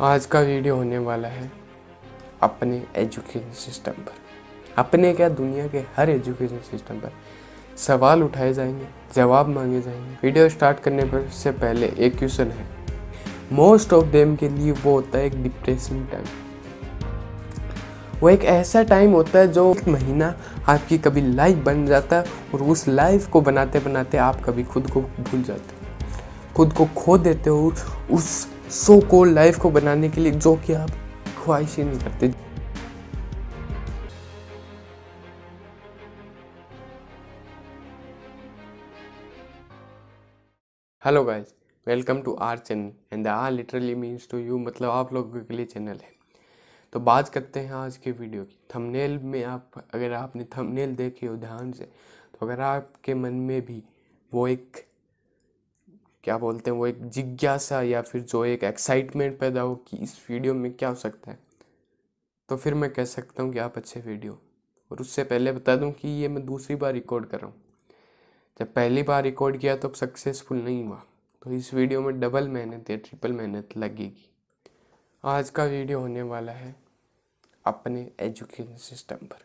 आज का वीडियो होने वाला है अपने एजुकेशन सिस्टम पर। अपने क्या दुनिया के हर एजुकेशन सिस्टम पर सवाल उठाए जाएँगे, जवाब मांगे जाएँगे। वीडियो स्टार्ट करने पर से पहले एक क्वेश्चन है। मोस्ट ऑफ़ देम के लिए वो होता है एक डिप्रेसिंग टाइम वो एक ऐसा टाइम होता है जो एक महीना आपकी कभी लाइफ बन जाता है और उस लाइफ को बनाते बनाते आप कभी खुद को भूल जाते हो। खुद को खो देते हो उस सो को लाइफ को बनाने के लिए, जो कि आप ख्वाहिश ही नहीं करते। Hello guys welcome to R channel and the R literally means to you मतलब आप लोगों के लिए चैनल है। तो बात करते हैं आज के वीडियो की। थंबनेल में आप, अगर आपने थंबनेल देखी हो ध्यान से तो अगर आपके मन में भी वो एक क्या बोलते हैं वो एक जिज्ञासा या फिर जो एक एक्साइटमेंट पैदा हो कि इस वीडियो में क्या हो सकता है? तो फिर मैं कह सकता हूँ कि आप अच्छे वीडियो और उससे पहले बता दूँ कि ये मैं दूसरी बार रिकॉर्ड कर रहा हूँ। जब पहली बार रिकॉर्ड किया तो सक्सेसफुल नहीं हुआ। तो इस वीडियो में डबल मेहनत या ट्रिपल मेहनत लगेगी। आज का वीडियो होने वाला है अपने एजुकेशन सिस्टम पर।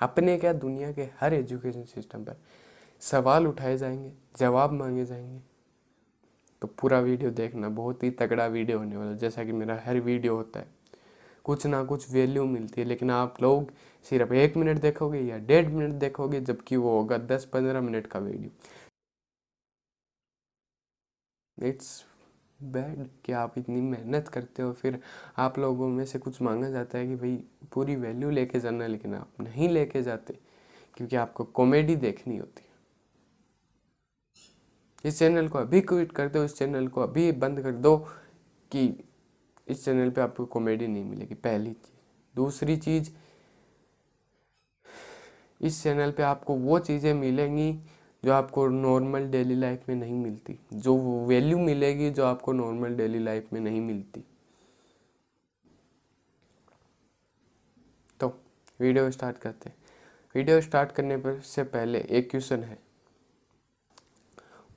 अपने क्या? दुनिया के हर एजुकेशन सिस्टम पर। सवाल उठाए जाएँगे, जवाब मांगे जाएँगे। तो पूरा वीडियो देखना, बहुत ही तगड़ा वीडियो होने वाला जैसा कि मेरा हर वीडियो होता है। कुछ ना कुछ वैल्यू मिलती है, लेकिन आप लोग सिर्फ़ एक मिनट देखोगे या डेढ़ मिनट देखोगे, जबकि वो होगा दस पंद्रह मिनट का वीडियो। इट्स बैड कि आप इतनी मेहनत करते हो, फिर आप लोगों में से कुछ मांगा जाता है कि भाई, पूरी वैल्यू लेके जाना, लेकिन आप नहीं लेके जाते, क्योंकि आपको कॉमेडी देखनी होती है। इस चैनल को अभी क्विट कर दो, इस चैनल को अभी बंद कर दो कि इस चैनल पे आपको कॉमेडी नहीं मिलेगी, पहली चीज़। दूसरी चीज़, इस चैनल पे आपको वो चीज़ें मिलेंगी जो आपको नॉर्मल डेली लाइफ में नहीं मिलती, जो वैल्यू मिलेगी जो आपको नॉर्मल डेली लाइफ में नहीं मिलती। तो वीडियो स्टार्ट करते हैं। वीडियो स्टार्ट करने पर से पहले एक क्वेश्चन है।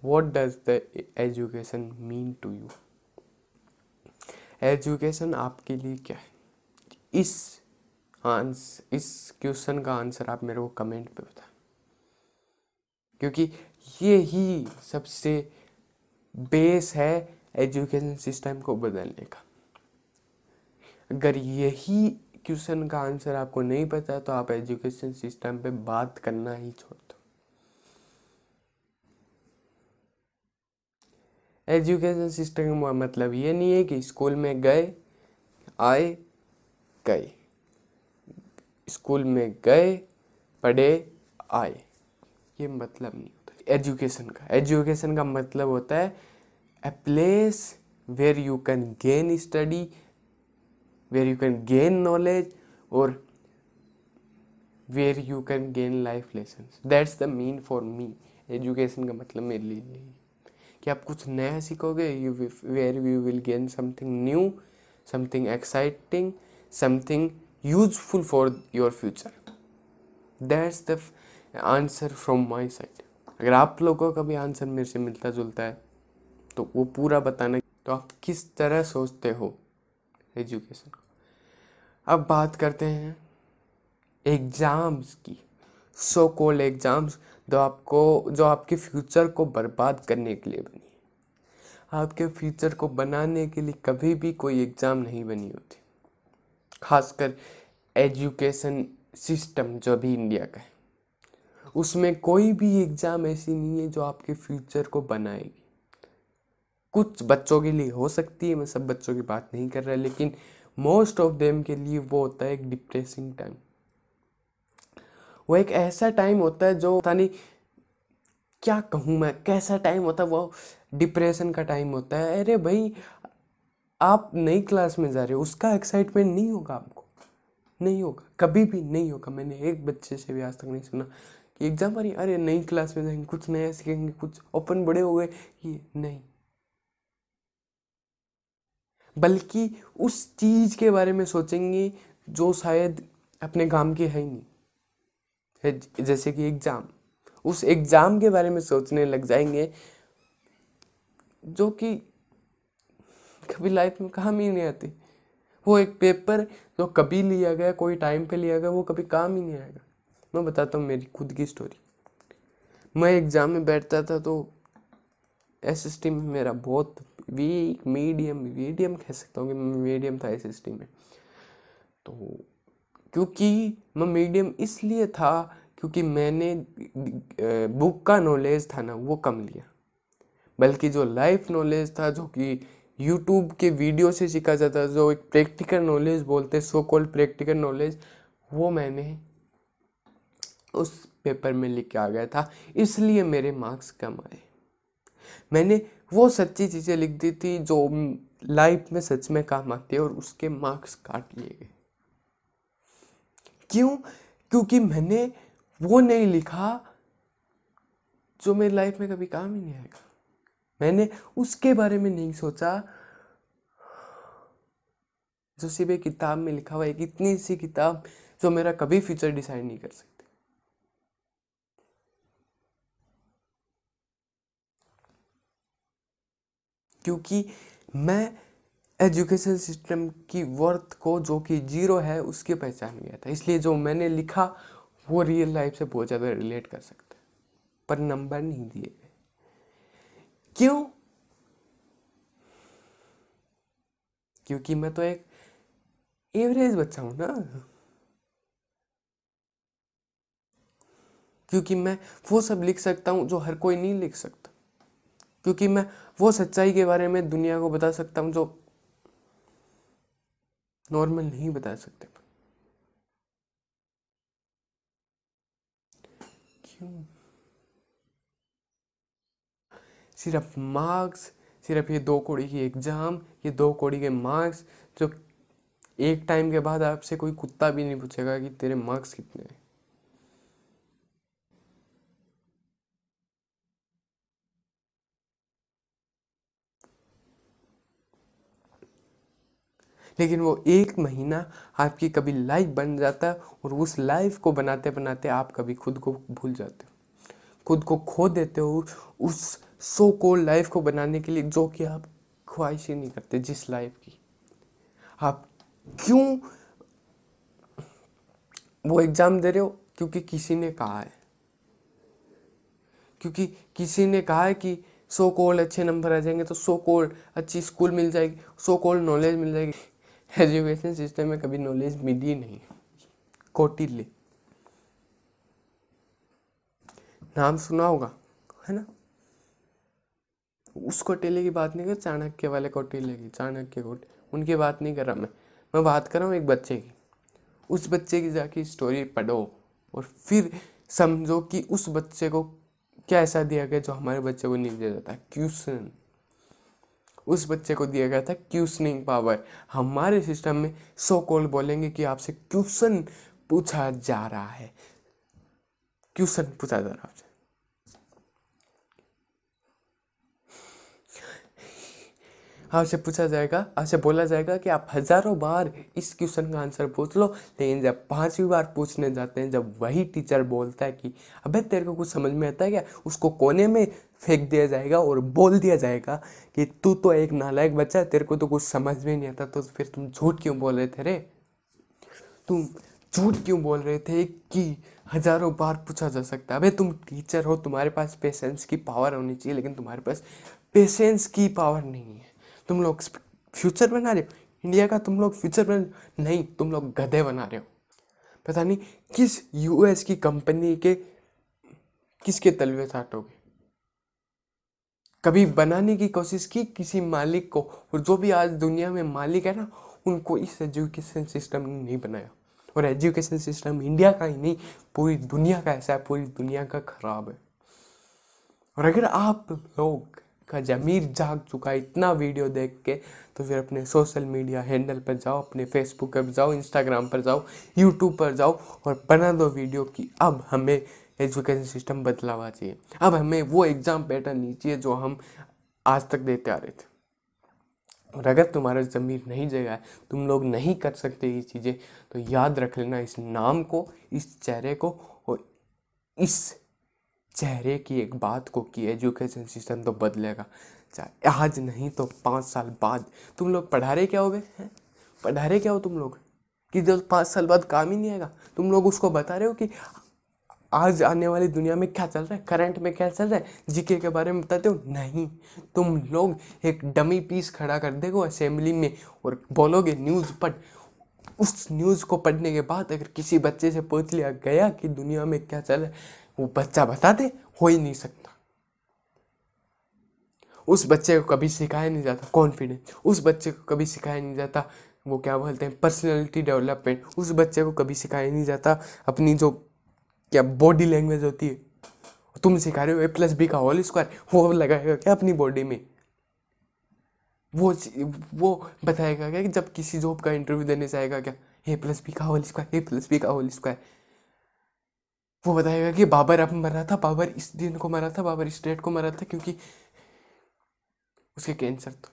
What does the education mean to you education आपके लिए क्या है? इस आंस इस क्वेश्चन का आंसर आप मेरे को कमेंट पे बताएँ। क्योंकि ये ही सबसे बेस है एजुकेशन सिस्टम को बदलने का। अगर यही क्वेश्चन का आंसर आपको नहीं पता तो आप एजुकेशन सिस्टम पे बात करना ही छोड़ दो एजुकेशन सिस्टम का मतलब ये नहीं है कि स्कूल में गए, आए, गए। स्कूल में गए, पढ़े, आए। ये मतलब नहीं होता। एजुकेशन का। एजुकेशन का मतलब होता है a place where you can gain study where you can gain knowledge और where you can gain life lesson that's the mean for me education का मतलब मेरे लिए यही कि आप कुछ नया सीखोगे you where you will gain something new something exciting something useful for your future that's the answer from my side अगर आप लोगों का भी आंसर मेरे से मिलता जुलता है तो वो पूरा बताना तो आप किस तरह सोचते हो एजुकेशन अब बात करते हैं एग्ज़ाम्स की। सो कॉल्ड एग्ज़ाम्स जो आपको, जो आपके फ्यूचर को बर्बाद करने के लिए बनी आपके फ्यूचर को बनाने के लिए कभी भी कोई एग्ज़ाम नहीं बनी होती। खासकर एजुकेशन सिस्टम जो अभी इंडिया का है। उसमें कोई भी एग्ज़ाम ऐसी नहीं है जो आपके फ्यूचर को बनाएगी। कुछ बच्चों के लिए हो सकती है, मैं सब बच्चों की बात नहीं कर रहा, लेकिन मोस्ट ऑफ़ देम के लिए वो होता है एक डिप्रेसिंग टाइम वो एक ऐसा टाइम होता है जो पता नहीं क्या कहूँ मैं, कैसा टाइम होता है, वो डिप्रेशन का टाइम होता है। अरे भाई, आप नई क्लास में जा रहे हो, उसका एक्साइटमेंट नहीं होगा आपको, नहीं होगा, कभी भी नहीं होगा। मैंने एक बच्चे से भी आज तक नहीं सुना कि एग्ज़ाम आ रही अरे नई क्लास में जाएँगे, कुछ नया सीखेंगे, कुछ ओपन बड़े हो गए, ये नहीं। बल्कि उस चीज़ के बारे में सोचेंगे जो शायद अपने काम की है ही नहीं। है, जैसे कि एग्ज़ाम। उस एग्ज़ाम के बारे में सोचने लग जाएँगे, जो कि कभी लाइफ में काम ही नहीं आती। वो एक पेपर जो कभी लिया गया, कोई टाइम पे लिया गया, वो कभी काम ही नहीं आएगा। मैं बताता हूँ मेरी खुद की स्टोरी मैं एग्ज़ाम में बैठता था तो एस एस टी में मेरा बहुत वीक मीडियम मीडियम कह सकता हूँ कि मीडियम था एस एस टी में। तो क्योंकि मैं मीडियम इसलिए था क्योंकि मैंने बुक का नॉलेज था ना, वो कम लिया। बल्कि जो लाइफ नॉलेज था, जो कि यूट्यूब के वीडियो से सीखा जाता जो एक प्रैक्टिकल नॉलेज बोलते सो कॉल्ड प्रैक्टिकल नॉलेज वो मैंने उस पेपर में लिख के आ गया था। इसलिए मेरे मार्क्स कम आए। मैंने वो सच्ची चीज़ें लिख दी थी, जो लाइफ में सच में काम आती है और उसके मार्क्स काट लिए गए। क्यों? क्योंकि मैंने वो नहीं लिखा जो मेरी लाइफ में कभी काम ही नहीं आएगा। मैंने उसके बारे में नहीं सोचा जो सिर्फ़ एक किताब में लिखा हुआ एक इतनी सी किताब जो मेरा कभी फ्यूचर डिसाइड नहीं कर सकती। क्योंकि मैं एजुकेशन सिस्टम की वर्थ को, जो कि ज़ीरो है, उसकी पहचान गया था। इसलिए जो मैंने लिखा, वो रियल लाइफ से बहुत ज़्यादा रिलेट कर सकता पर नंबर नहीं दिए गए। क्यों? क्योंकि मैं तो एक एवरेज बच्चा हूँ ना। क्योंकि मैं वो सब लिख सकता हूँ, जो हर कोई नहीं लिख सकता। क्योंकि मैं वो सच्चाई के बारे में दुनिया को बता सकता हूँ, जो नॉर्मल नहीं बता सकते क्यों? सिर्फ़ मार्क्स सिर्फ़ ये दो कोड़ी की एग्ज़ाम ये दो कोड़ी के मार्क्स जो एक टाइम के बाद आपसे कोई कुत्ता भी नहीं पूछेगा कि तेरे मार्क्स कितने हैं। लेकिन वो एक महीना आपकी कभी लाइफ बन जाता है और उस लाइफ को बनाते बनाते आप कभी खुद को भूल जाते हो। खुद को खो देते हो उस सो कोल लाइफ को बनाने के लिए जो कि आप ख्वाहिश ही नहीं करते जिस लाइफ की। आप क्यों वो एग्ज़ाम दे रहे हो? क्योंकि किसी ने कहा है। क्योंकि किसी ने कहा है कि सो कोल्ड अच्छे नंबर आ जाएँगे तो सो कोल्ड अच्छी स्कूल मिल जाएगी सो कोल्ड नॉलेज मिल जाएगी। एजुकेशन सिस्टम में कभी नॉलेज मिली नहीं। कोटिल्य। नाम सुना होगा, है ना? उस कौटिल्य की बात नहीं कर, चाणक्य वाले कौटिल्य की, चाणक्य कोट। उनकी बात नहीं कर रहा मैं। मैं बात कर रहा हूँ एक बच्चे की। उस बच्चे की जाके स्टोरी पढ़ो और फिर समझो कि उस बच्चे को क्या ऐसा दिया गया जो हमारे बच्चे को नहीं दिया जाता क्यूशन उस बच्चे को दिया गया था क्यूशनिंग पावर। हमारे सिस्टम में सो कॉल बोलेंगे कि आपसे क्वेश्चन पूछा जा रहा है। क्वेश्चन पूछा जा रहा है आपसे। पूछा जाएगा, आपसे बोला जाएगा कि आप हज़ारों बार इस क्वेश्चन का आंसर पूछ लो, लेकिन जब पांचवी बार पूछने जाते हैं, जब वही टीचर बोलता है कि, अबे तेरे को कुछ समझ में आता है क्या? उसको कोने में फेंक दिया जाएगा और बोल दिया जाएगा कि तू तो एक नालायक बच्चा तेरे को तो कुछ समझ में नहीं आता तो फिर तुम झूठ क्यों बोल रहे थे रे? तुम झूठ क्यों बोल रहे थे कि हज़ारों बार पूछा जा सकता है? अबे, तुम टीचर हो, तुम्हारे पास पेशेंस की पावर होनी चाहिए, लेकिन तुम्हारे पास पेशेंस की पावर नहीं है। तुम लोग फ्यूचर बना रहे हो? इंडिया का तुम लोग फ्यूचर बन नहीं, तुम लोग गधे बना रहे हो। पता नहीं किस यूएस की कंपनी के किसके तलवे साटोगे? कभी बनाने की कोशिश की किसी मालिक को? और जो भी आज दुनिया में मालिक है ना, उनको इस एजुकेशन सिस्टम ने नहीं बनाया। और एजुकेशन सिस्टम इंडिया का ही नहीं, पूरी दुनिया का ऐसा है, पूरी दुनिया का खराब है। और अगर आप लोग का जमीर जाग चुका है इतना वीडियो देख के तो फिर अपने सोशल मीडिया हैंडल पर जाओ, अपने फेसबुक पर जाओ, इंस्टाग्राम पर जाओ, यूट्यूब पर जाओ और बना दो वीडियो कि। अब हमें एजुकेशन सिस्टम बदलावा चाहिए। अब हमें वो एग्ज़ाम पैटर्न नहीं चाहिए जो हम आज तक देते आ रहे थे। और अगर तुम्हारा ज़मीर नहीं जगा है, तुम लोग नहीं कर सकते ये चीज़ें तो याद रख लेना इस नाम को, इस चेहरे को और इस चेहरे की एक बात को कि एजुकेशन सिस्टम तो बदलेगा। चाहे आज नहीं तो पाँच साल बाद। तुम लोग पढ़ा रहे क्या हो गए? हैं? पढ़ा रहे क्या हो तुम लोग? कि जब पाँच साल बाद काम ही नहीं आएगा? तुम लोग उसको बता रहे हो कि आज आने वाली दुनिया में क्या चल रहा है? करंट में क्या चल रहा है? जीके के बारे में बताते हो? नहीं। तुम लोग एक डमी पीस खड़ा कर देगो असेंबली में और बोलोगे न्यूज़ पढ़। उस न्यूज़ को पढ़ने के बाद अगर किसी बच्चे से पूछ लिया गया कि दुनिया में क्या चल रहा है, वो बच्चा बता दे, हो ही नहीं सकता। उस बच्चे को कभी सिखाया नहीं जाता कॉन्फिडेंस उस बच्चे को कभी सिखाया नहीं जाता, वो क्या बोलते हैं पर्सनैलिटी डेवलपमेंट उस बच्चे को कभी सिखाया नहीं जाता, अपनी जो क्या बॉडी लैंग्वेज होती है? तुम सिखा रहे हो ए प्लस बी का होल स्क्वायर वो लगाएगा क्या अपनी बॉडी में? वो वो बताएगा क्या कि जब किसी जॉब का इंटरव्यू देने जाएगा क्या? ए प्लस बी का whole square A plus B का होल स्क्वायर वो बताएगा कि बाबर अब मरा था, बाबर इस दिन को मरा था, बाबर इस डेट को मरा था क्योंकि उसके कैंसर था।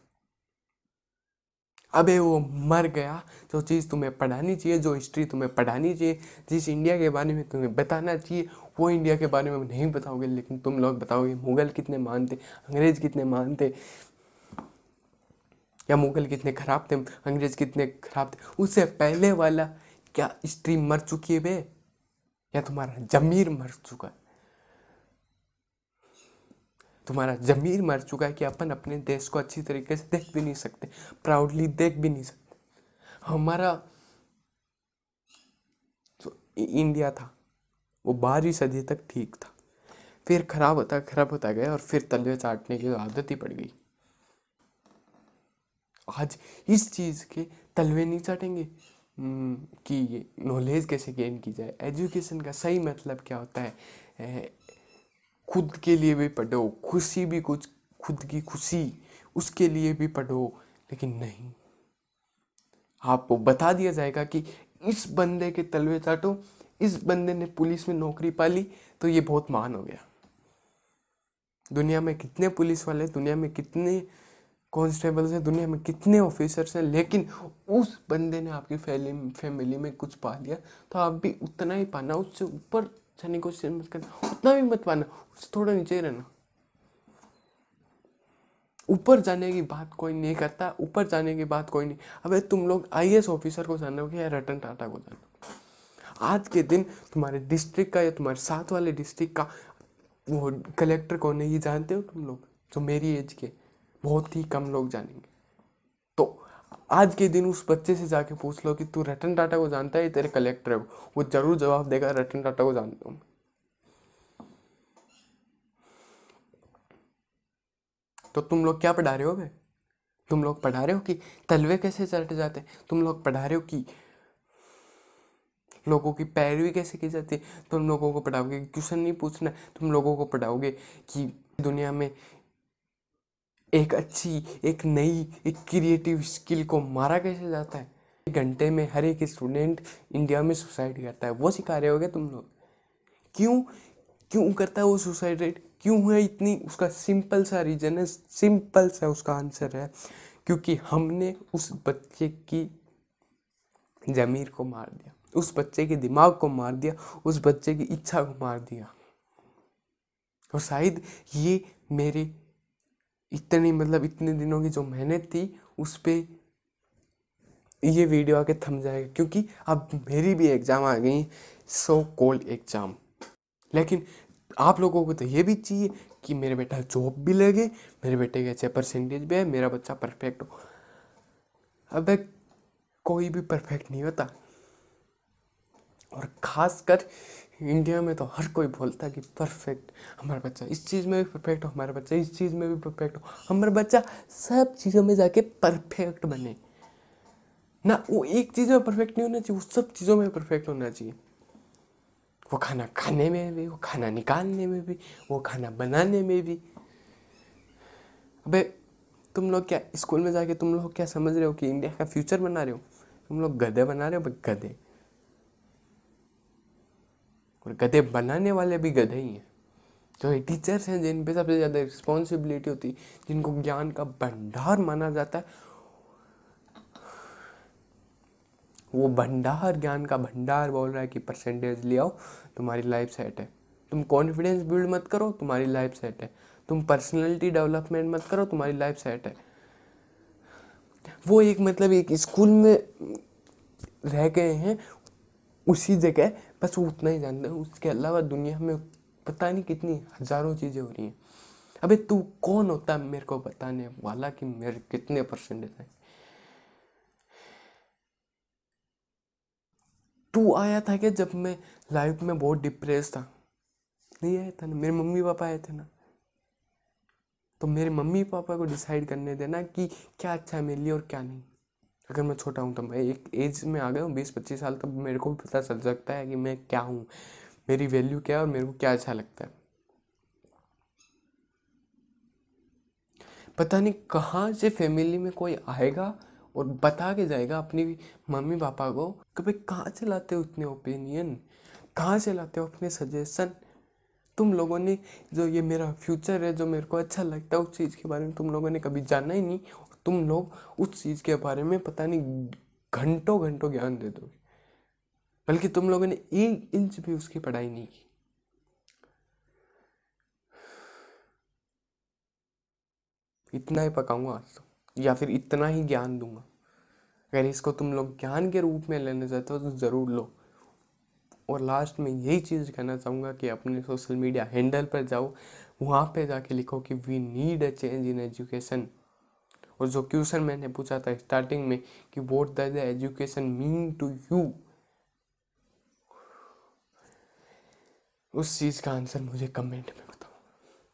अबे वो मर गया जो चीज़ तुम्हें पढ़ानी चाहिए, जो हिस्ट्री तुम्हें पढ़ानी चाहिए, जिस इंडिया के बारे में तुम्हें बताना चाहिए, वो इंडिया के बारे में नहीं बताओगे, लेकिन तुम लोग बताओगे, मुगल कितने महान थे अंग्रेज़ कितने महान थे या मुगल कितने ख़राब थे, अंग्रेज़ कितने ख़राब थे, उससे पहले वाला क्या हिस्ट्री मर चुकी है बे? या तुम्हारा जमीर मर चुका है? तुम्हारा जमीर मर चुका है कि अपन अपने देश को अच्छी तरीके से देख भी नहीं सकते प्राउडली देख भी नहीं सकते। हमारा जो इंडिया था वो बारहवीं सदी तक ठीक था। फिर खराब होता खराब होता गया और फिर तलवे चाटने की आदत ही पड़ गई। आज इस चीज़ के तलवे नहीं चाटेंगे? हम्म, कि नॉलेज कैसे गेन की जाए? एजुकेशन का सही मतलब क्या होता है? खुद के लिए भी पढ़ो, खुशी भी कुछ, खुद की खुशी उसके लिए भी पढ़ो, लेकिन नहीं। आपको बता दिया जाएगा कि इस बंदे के तलवे चाटो, इस बंदे ने पुलिस में नौकरी पाली तो ये बहुत महान हो गया। दुनिया में कितने पुलिस वाले, दुनिया में कितने कॉन्स्टेबल्स हैं, दुनिया में कितने ऑफिसर्स हैं, लेकिन उस बंदे ने आपकी फैमिली फैमिली में कुछ पा लिया तो आप भी उतना ही पाना, उससे ऊपर जाने को कोशिश मत करना। उतना भी मत पाना उससे थोड़ा नीचे ही रहना। ऊपर जाने की बात कोई नहीं करता, ऊपर जाने की बात कोई नहीं। अबे, तुम लोग आई ऑफिसर को जानोगे या रतन टाटा को जानो आज के दिन तुम्हारे डिस्ट्रिक्ट का या तुम्हारे साथ वाले डिस्ट्रिक्ट का, वो कलेक्टर कौन है, ये जानते हो तुम लोग? जो मेरी एज के, बहुत ही कम लोग जानेंगे। आज के दिन उस बच्चे से जाके पूछ लो कि तू रतन टाटा को जानता है तेरे कलेक्टर है वो? ज़रूर जवाब देगा, रतन टाटा को जानता हूँ तो तुम लोग क्या पढ़ा रहे हो भाई तुम लोग पढ़ा रहे हो कि तलवे कैसे चलते जाते तुम लोग पढ़ा रहे हो कि लोगों की पैरवी कैसे की जाती है? तुम लोगों को पढ़ाओगे, क्वेश्चन नहीं पूछना। तुम लोगों को पढ़ाओगे कि दुनिया में एक अच्छी, एक नई, एक क्रिएटिव स्किल को मारा कैसे जाता है? एक घंटे में हर एक स्टूडेंट इंडिया में सुसाइड करता है। वो सिखा रहे होगे तुम लोग। क्यों? क्यों करता है वो सुसाइड रेट क्यों है इतनी? उसका सिंपल सा रीजन है सिंपल सा उसका आंसर है। क्योंकि हमने उस बच्चे की ज़मीर को मार दिया, उस बच्चे के दिमाग को मार दिया, उस बच्चे की इच्छा को मार दिया। और शायद ये मेरे इतनी मतलब इतने दिनों की जो मेहनत थी, उस पर ये वीडियो आके थम जाएगा। क्योंकि अब मेरी भी एग्ज़ाम आ गई सो कोल्ड एग्ज़ाम लेकिन आप लोगों को तो ये भी चाहिए कि मेरे बेटा जॉब भी लगे, मेरे बेटे के अच्छे परसेंटेज भी है मेरा बच्चा परफेक्ट हो। अब कोई भी परफेक्ट नहीं होता। और ख़ासकर इंडिया में तो हर कोई बोलता है कि परफेक्ट हमारा बच्चा इस चीज़ में भी परफेक्ट हो, हमारा बच्चा इस चीज़ में भी परफेक्ट हो। हमारा बच्चा सब चीज़ों में जाके परफेक्ट बने। ना वो एक चीज़ में परफेक्ट नहीं होना चाहिए, वो सब चीज़ों में परफेक्ट होना चाहिए। वो खाना खाने में भी, वो खाना निकालने में भी, वो खाना बनाने में भी। अबे, तुम लोग क्या स्कूल में जाके तुम लोग क्या समझ रहे हो कि इंडिया का फ्यूचर बना रहे हो? तुम लोग गधे बना रहे हो गधे। और गधे बनाने वाले भी गधे ही हैं। जो टीचर्स हैं, जिन पे सबसे ज़्यादा रिस्पॉन्सिबिलिटी होती है जिनको ज्ञान का भंडार माना जाता है, वो भंडार, ज्ञान का भंडार बोल रहा है कि परसेंटेज ले आओ, तुम्हारी लाइफ सेट है। तुम कॉन्फिडेंस बिल्ड मत करो, तुम्हारी लाइफ सेट है। तुम पर्सनैलिटी डेवलपमेंट मत करो, तुम्हारी लाइफ सेट है। वो एक मतलब एक स्कूल में रह गए हैं उसी जगह बस वो उतना ही जानते हैं। उसके अलावा दुनिया में पता नहीं कितनी हज़ारों चीज़ें हो रही हैं। अबे तू कौन होता है मेरे को बताने वाला कि मेरे कितने परसेंटेज हैं? तू आया था क्या जब मैं लाइफ में बहुत डिप्रेस था? नहीं आया था ना। मेरे मम्मी पापा आए थे ना। तो मेरे मम्मी पापा को डिसाइड करने देना कि क्या अच्छा है मेरे लिए और क्या नहीं। अगर मैं छोटा हूँ तो मैं एक एज में आ गया हूँ बीस पच्चीस साल, तब मेरे को भी पता चल सकता है कि मैं क्या हूँ, मेरी वैल्यू क्या है और मेरे को क्या अच्छा लगता है। पता नहीं कहाँ से फैमिली में कोई आएगा और बता के जाएगा अपनी मम्मी पापा को कि भाई कहाँ से लाते हो इतने ओपिनियन कहाँ से लाते हो अपने सजेशन तुम लोगों ने जो ये मेरा फ्यूचर है, जो मेरे को अच्छा लगता है उस चीज़ के बारे में तुम लोगों ने कभी जाना ही नहीं तुम लोग उस चीज़ के बारे में पता नहीं घंटों घंटों ज्ञान दे दोगे। बल्कि तुम लोगों ने एक इंच भी उसकी पढ़ाई नहीं की। इतना ही पकाऊँगा आज तो या फिर इतना ही ज्ञान दूँगा। अगर इसको तुम लोग ज्ञान के रूप में लेना चाहते हो तो ज़रूर लो। और लास्ट में यही चीज़ कहना चाहूँगा कि अपने सोशल मीडिया हैंडल पर जाओ, वहाँ पे जाके लिखो कि we need a change in education और जो क्वेश्चन मैंने पूछा था स्टार्टिंग में कि what the education mean to you उस चीज़ का आंसर मुझे कमेंट में बताओ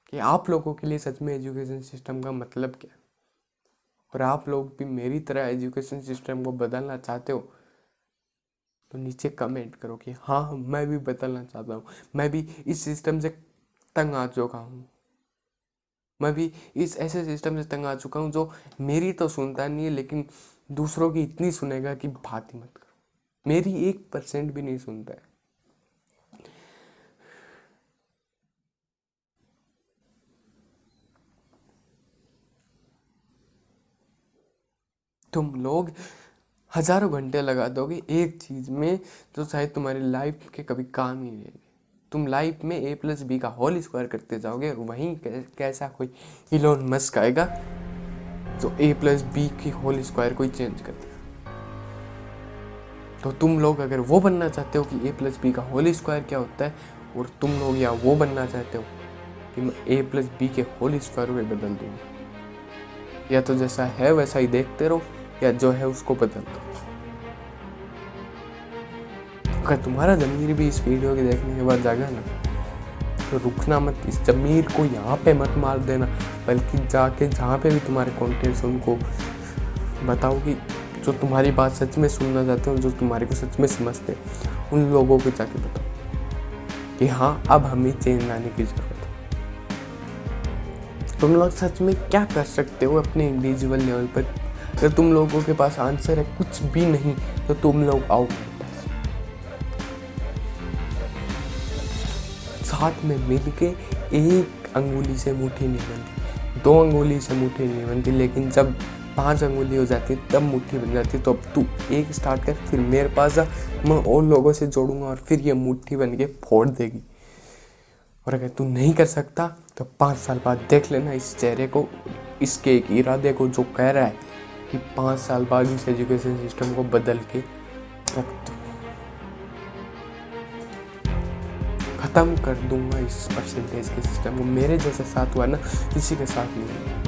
कि आप लोगों के लिए सच में एजुकेशन सिस्टम का मतलब क्या और आप लोग भी मेरी तरह एजुकेशन सिस्टम को बदलना चाहते हो तो नीचे कमेंट करो कि हाँ मैं भी बदलना चाहता हूँ। मैं भी इस सिस्टम से तंग आ चुका हूँ। मैं भी इस ऐसे सिस्टम से तंग आ चुका हूँ जो मेरी तो सुनता नहीं है, लेकिन दूसरों की इतनी सुनेगा कि बात ही मत करो। मेरी एक परसेंट भी नहीं सुनता है। तुम लोग हज़ारों घंटे लगा दोगे एक चीज़ में जो शायद तुम्हारी लाइफ के कभी काम ही नहीं तुम लाइफ में ए प्लस बी का होल स्क्वायर करते जाओगे, वहीं कैसा कोई इलोन मस्क आएगा जो ए प्लस बी की होल स्क्वायर को चेंज कर देगा। तो तुम लोग अगर वो बनना चाहते हो कि ए प्लस बी का होल स्क्वायर क्या होता है, और तुम लोग या वो बनना चाहते हो कि मैं ए प्लस बी के होल स्क्वायर में बदल दूँगा। या तो जैसा है वैसा ही देखते रहो, या जो है उसको बदल दो। अगर तुम्हारा जमीर भी इस वीडियो के देखने के बाद जागा ना। तो रुकना मत, इस जमीर को यहाँ पे मत मार देना, बल्कि जाके जहाँ पे भी तुम्हारे कॉन्टेंट्स उनको बताओ कि जो तुम्हारी बात सच में सुनना चाहते हो, जो तुम्हारे को सच में समझते हैं, उन लोगों को जाके बताओ कि हाँ अब हमें चेंज लाने की ज़रूरत है। तुम लोग सच में क्या कर सकते हो अपने इंडिविजुअल लेवल पर? अगर तुम लोगों के पास आंसर है, कुछ भी नहीं तो तुम लोग आओ। साथ में मिल के एक अंगुली से मुट्ठी नहीं बनती। दो अंगुली से मुट्ठी नहीं बनती, लेकिन जब पाँच अंगुली हो जाती है तब मुट्ठी बन जाती। है तो अब तू एक स्टार्ट कर, फिर मेरे पास आ मैं और लोगों से जोड़ूँगा और फिर ये मुट्ठी बन के फोड़ देगी। और अगर तू नहीं कर सकता तो पाँच साल बाद देख लेना इस चेहरे को, इसके एक इरादे को जो कह रहा है कि पाँच साल बाद इस एजुकेशन सिस्टम को बदल के ख़त्म कर दूँगा इस परसेंटेज के सिस्टम को। मेरे जैसे साथ हुआ ना, किसी के साथ नहीं।